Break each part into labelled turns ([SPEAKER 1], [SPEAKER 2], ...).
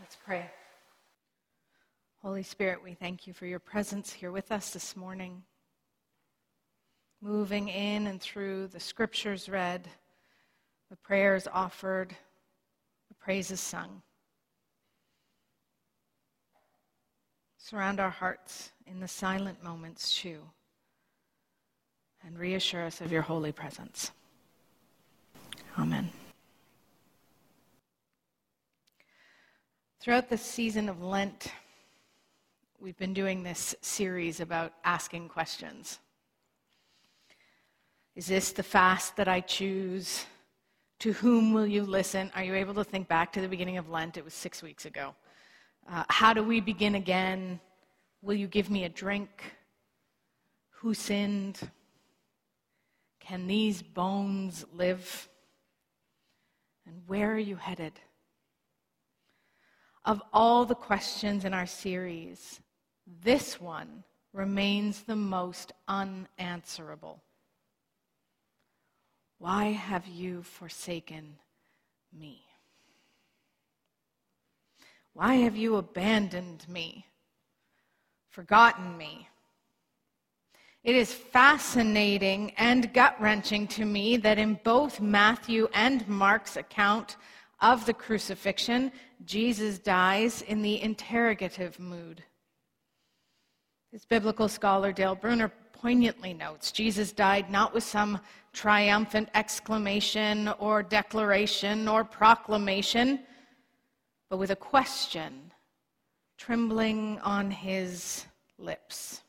[SPEAKER 1] Let's pray. Holy Spirit, we thank you for your presence here with us this morning, moving in and through the scriptures read, the prayers offered, the praises sung. Surround our hearts in the silent moments, too, and reassure us of your holy presence. Amen. Throughout the season of Lent, we've been doing this series about asking questions. Is this the fast that I choose? To whom will you listen? Are you able to think back to the beginning of Lent? It was six weeks ago. Uh, how do we begin again? Will you give me a drink? Who sinned? Can these bones live? And where are you headed? Of all the questions in our series, this one remains the most unanswerable. Why have you forsaken me? Why have you abandoned me, forgotten me? It is fascinating and gut wrenching to me that in both Matthew and Mark's account of the crucifixion, Jesus dies in the interrogative mood. This biblical scholar Dale Bruner poignantly notes Jesus died not with some triumphant exclamation or declaration or proclamation, but with a question trembling on his lips.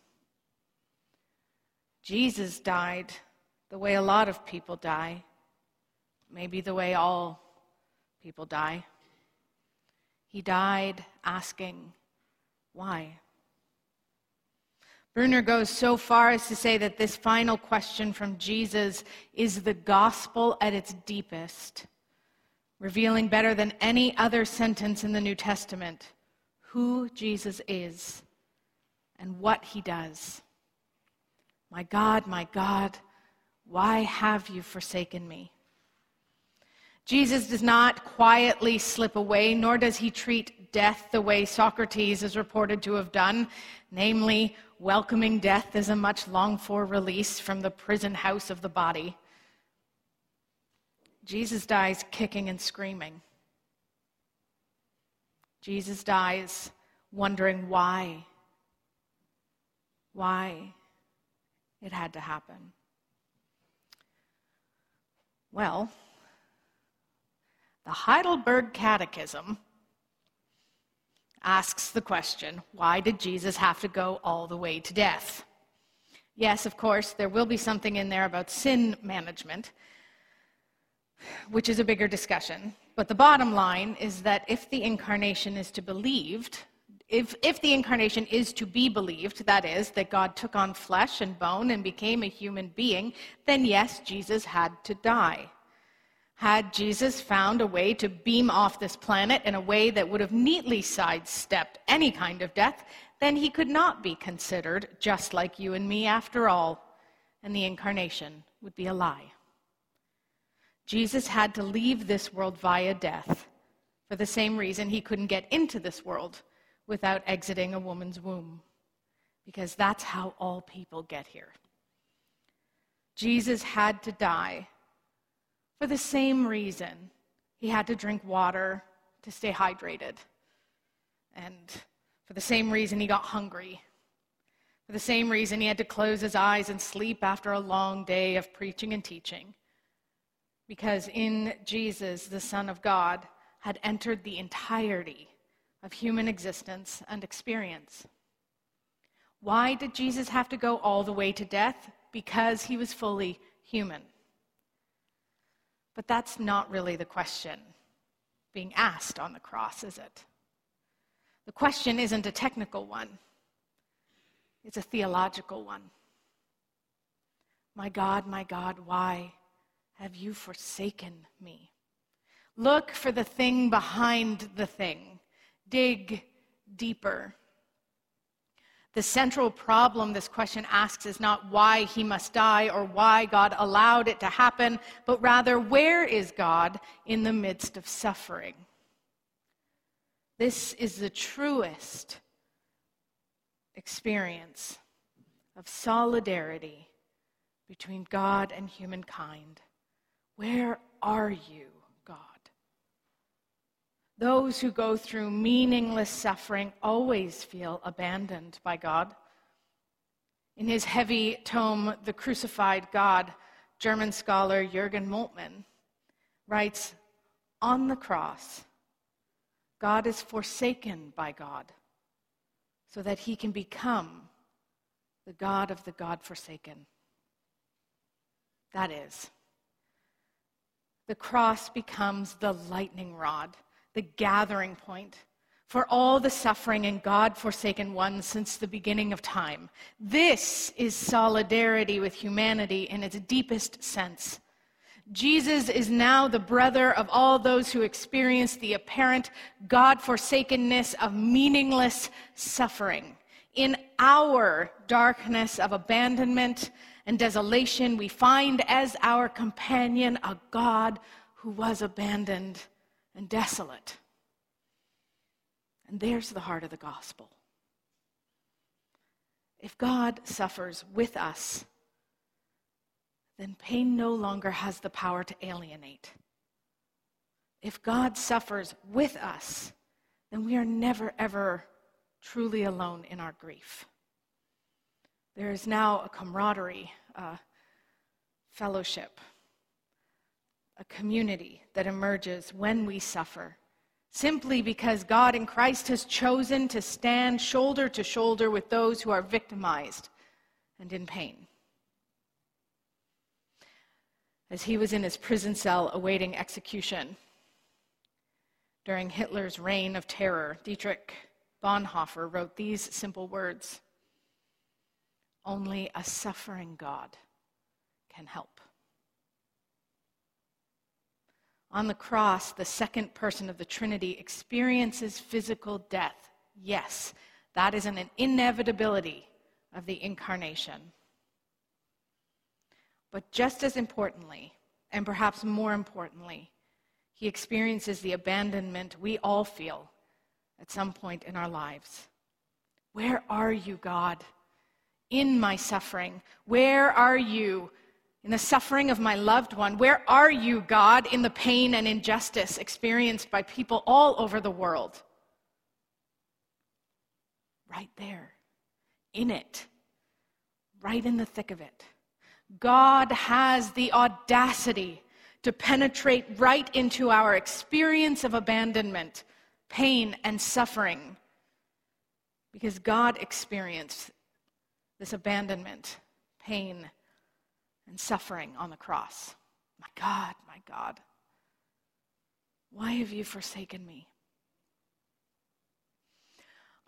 [SPEAKER 1] Jesus died the way a lot of people die, maybe the way all people die. He died asking, Why? Bruner goes so far as to say that this final question from Jesus is the gospel at its deepest, revealing better than any other sentence in the New Testament who Jesus is and what he does. My God, my God, why have you forsaken me? Jesus does not quietly slip away, nor does he treat death the way Socrates is reported to have done, namely, welcoming death as a much longed for release from the prison house of the body. Jesus dies kicking and screaming. Jesus dies wondering why. Why it had to happen. Well, the Heidelberg Catechism asks the question why did Jesus have to go all the way to death? Yes, of course, there will be something in there about sin management, which is a bigger discussion. But the bottom line is that if the incarnation is to be believed, if, if the incarnation is to be believed, that is, that God took on flesh and bone and became a human being, then yes, Jesus had to die. Had Jesus found a way to beam off this planet in a way that would have neatly sidestepped any kind of death, then he could not be considered just like you and me after all, and the incarnation would be a lie. Jesus had to leave this world via death for the same reason he couldn't get into this world without exiting a woman's womb, because that's how all people get here. Jesus had to die for the same reason, he had to drink water to stay hydrated. And for the same reason, he got hungry. For the same reason, he had to close his eyes and sleep after a long day of preaching and teaching. Because in Jesus, the Son of God, had entered the entirety of human existence and experience. Why did Jesus have to go all the way to death? Because he was fully human. But that's not really the question being asked on the cross, is it? The question isn't a technical one, it's a theological one. My God, my God, why have you forsaken me? Look for the thing behind the thing. Dig deeper. The central problem this question asks is not why he must die or why God allowed it to happen, but rather, where is God in the midst of suffering? This is the truest experience of solidarity between God and humankind. Where are you? Those who go through meaningless suffering always feel abandoned by God. In his heavy tome, The Crucified God, German scholar Jürgen Moltmann writes On the cross, God is forsaken by God so that he can become the God of the God forsaken. That is, the cross becomes the lightning rod, the gathering point for all the suffering and God forsaken ones since the beginning of time. This is solidarity with humanity in its deepest sense. Jesus is now the brother of all those who experience the apparent God forsakenness of meaningless suffering. In our darkness of abandonment and desolation, we find as our companion a God who was abandoned and desolate. And there's the heart of the gospel. If God suffers with us, then pain no longer has the power to alienate. If God suffers with us, then we are never, ever truly alone in our grief. There is now a camaraderie, a fellowship, a community that emerges when we suffer simply because God in Christ has chosen to stand shoulder to shoulder with those who are victimized and in pain. As he was in his prison cell awaiting execution during Hitler's reign of terror, Dietrich Bonhoeffer wrote these simple words Only a suffering God can help. On the cross, the second person of the Trinity experiences physical death. Yes, that is an inevitability of the incarnation. But just as importantly, and perhaps more importantly, he experiences the abandonment we all feel at some point in our lives. Where are you, God? In my suffering, where are you in the suffering of my loved one? Where are you, God, in the pain and injustice experienced by people all over the world? Right there, in it, right in the thick of it. God has the audacity to penetrate right into our experience of abandonment, pain, and suffering. Because God experienced this abandonment, pain, and suffering on the cross. My God, my God, why have you forsaken me?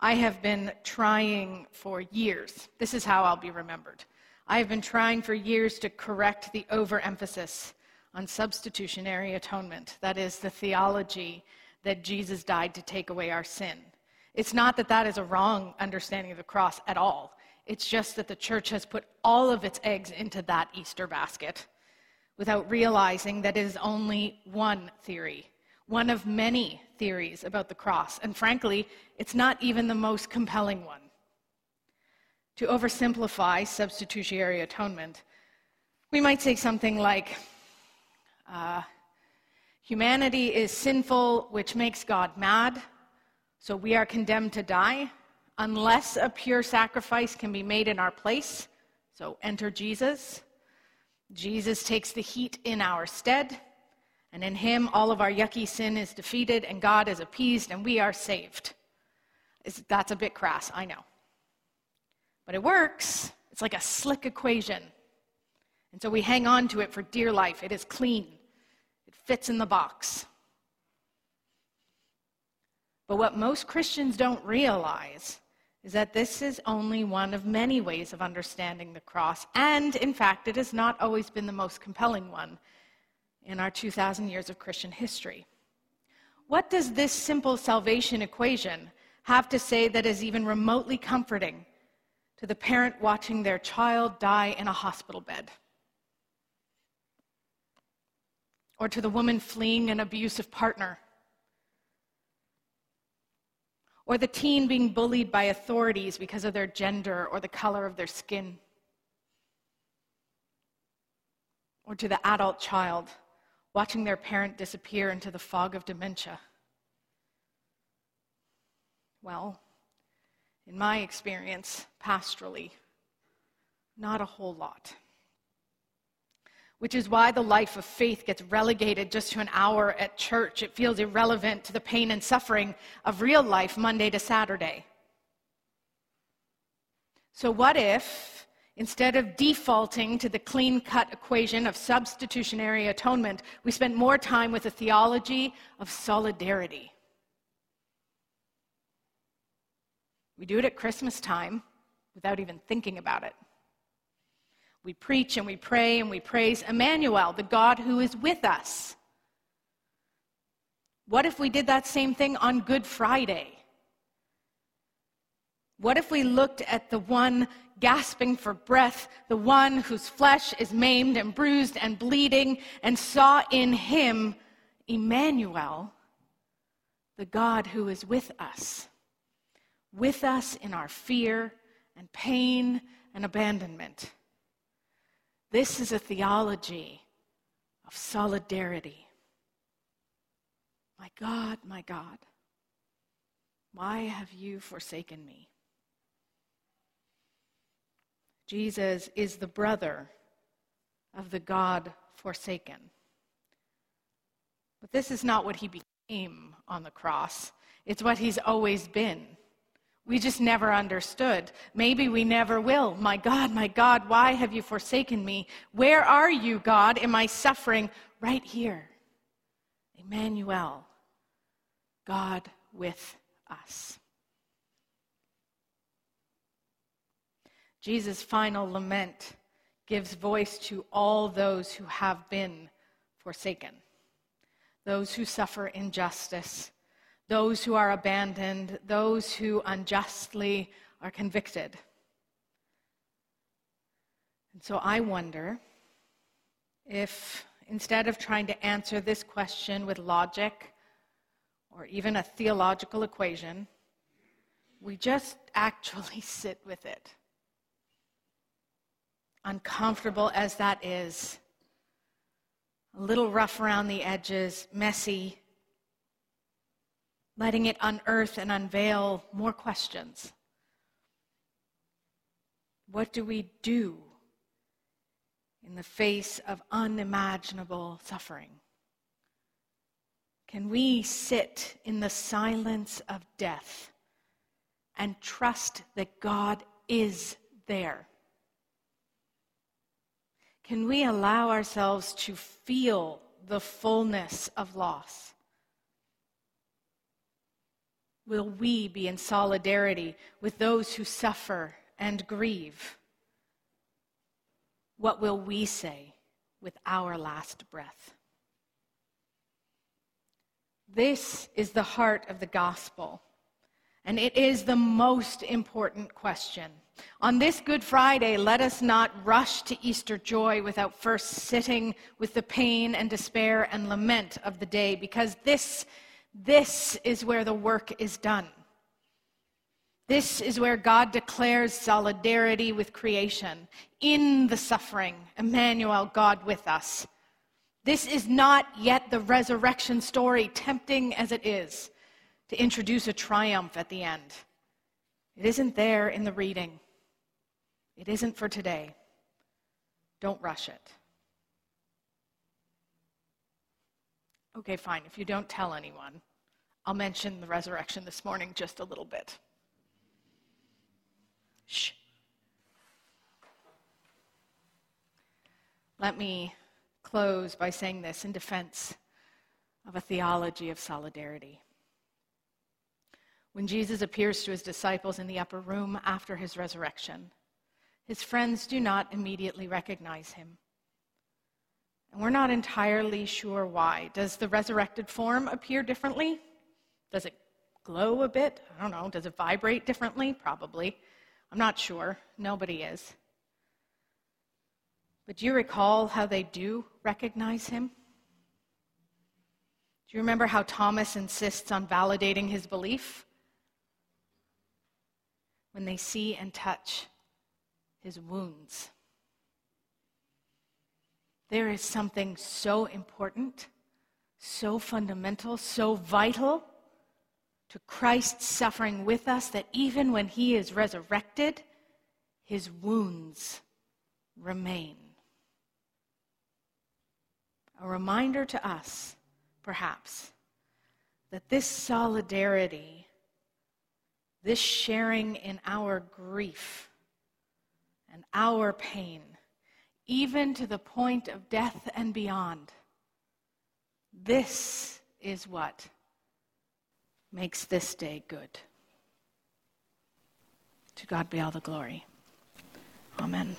[SPEAKER 1] I have been trying for years. This is how I'll be remembered. I have been trying for years to correct the overemphasis on substitutionary atonement. That is, the theology that Jesus died to take away our sin. It's not that that is a wrong understanding of the cross at all. It's just that the church has put all of its eggs into that Easter basket without realizing that it is only one theory, one of many theories about the cross. And frankly, it's not even the most compelling one. To oversimplify substitutionary atonement, we might say something like uh, humanity is sinful, which makes God mad, so we are condemned to die unless a pure sacrifice can be made in our place. So enter Jesus. Jesus takes the heat in our stead, and in him all of our yucky sin is defeated, and God is appeased, and we are saved. That's a bit crass, I know. But it works. It's like a slick equation. And so we hang on to it for dear life. It is clean, it fits in the box. But what most Christians don't realize is that this is only one of many ways of understanding the cross. And in fact, it has not always been the most compelling one in our 2,000 years of Christian history. What does this simple salvation equation have to say that is even remotely comforting to the parent watching their child die in a hospital bed? Or to the woman fleeing an abusive partner? Or the teen being bullied by authorities because of their gender or the color of their skin, or to the adult child watching their parent disappear into the fog of dementia. Well, in my experience, pastorally, not a whole lot. Which is why the life of faith gets relegated just to an hour at church. It feels irrelevant to the pain and suffering of real life Monday to Saturday. So, what if, instead of defaulting to the clean cut equation of substitutionary atonement, we spent more time with a theology of solidarity? We do it at Christmas time without even thinking about it. We preach and we pray and we praise Emmanuel, the God who is with us. What if we did that same thing on Good Friday? What if we looked at the one gasping for breath, the one whose flesh is maimed and bruised and bleeding, and saw in him Emmanuel, the God who is with us, with us in our fear and pain and abandonment? This is a theology of solidarity. My God, my God, why have you forsaken me? Jesus is the brother of the God forsaken. But this is not what he became on the cross, it's what he's always been. We just never understood. Maybe we never will. My God, my God, why have you forsaken me? Where are you, God, Am I suffering? Right here. Emmanuel, God with us. Jesus' final lament gives voice to all those who have been forsaken, those who suffer injustice those who are abandoned, those who unjustly are convicted. And so I wonder if instead of trying to answer this question with logic or even a theological equation, we just actually sit with it. Uncomfortable as that is, a little rough around the edges, messy, letting it unearth and unveil more questions. What do we do in the face of unimaginable suffering? Can we sit in the silence of death and trust that God is there? Can we allow ourselves to feel the fullness of loss? Will we be in solidarity with those who suffer and grieve? What will we say with our last breath? This is the heart of the gospel, and it is the most important question. On this Good Friday, let us not rush to Easter joy without first sitting with the pain and despair and lament of the day, because this this is where the work is done. This is where God declares solidarity with creation in the suffering, Emmanuel, God with us. This is not yet the resurrection story, tempting as it is to introduce a triumph at the end. It isn't there in the reading. It isn't for today. Don't rush it. Okay, fine. If you don't tell anyone, I'll mention the resurrection this morning just a little bit. Shh. Let me close by saying this in defense of a theology of solidarity. When Jesus appears to his disciples in the upper room after his resurrection, his friends do not immediately recognize him. And we're not entirely sure why. Does the resurrected form appear differently? Does it glow a bit? I don't know. Does it vibrate differently? Probably. I'm not sure. Nobody is. But do you recall how they do recognize him? Do you remember how Thomas insists on validating his belief? when they see and touch his wounds. There is something so important, so fundamental, so vital to Christ's suffering with us that even when he is resurrected, his wounds remain. A reminder to us, perhaps, that this solidarity, this sharing in our grief and our pain, even to the point of death and beyond, this is what makes this day good. To God be all the glory. Amen.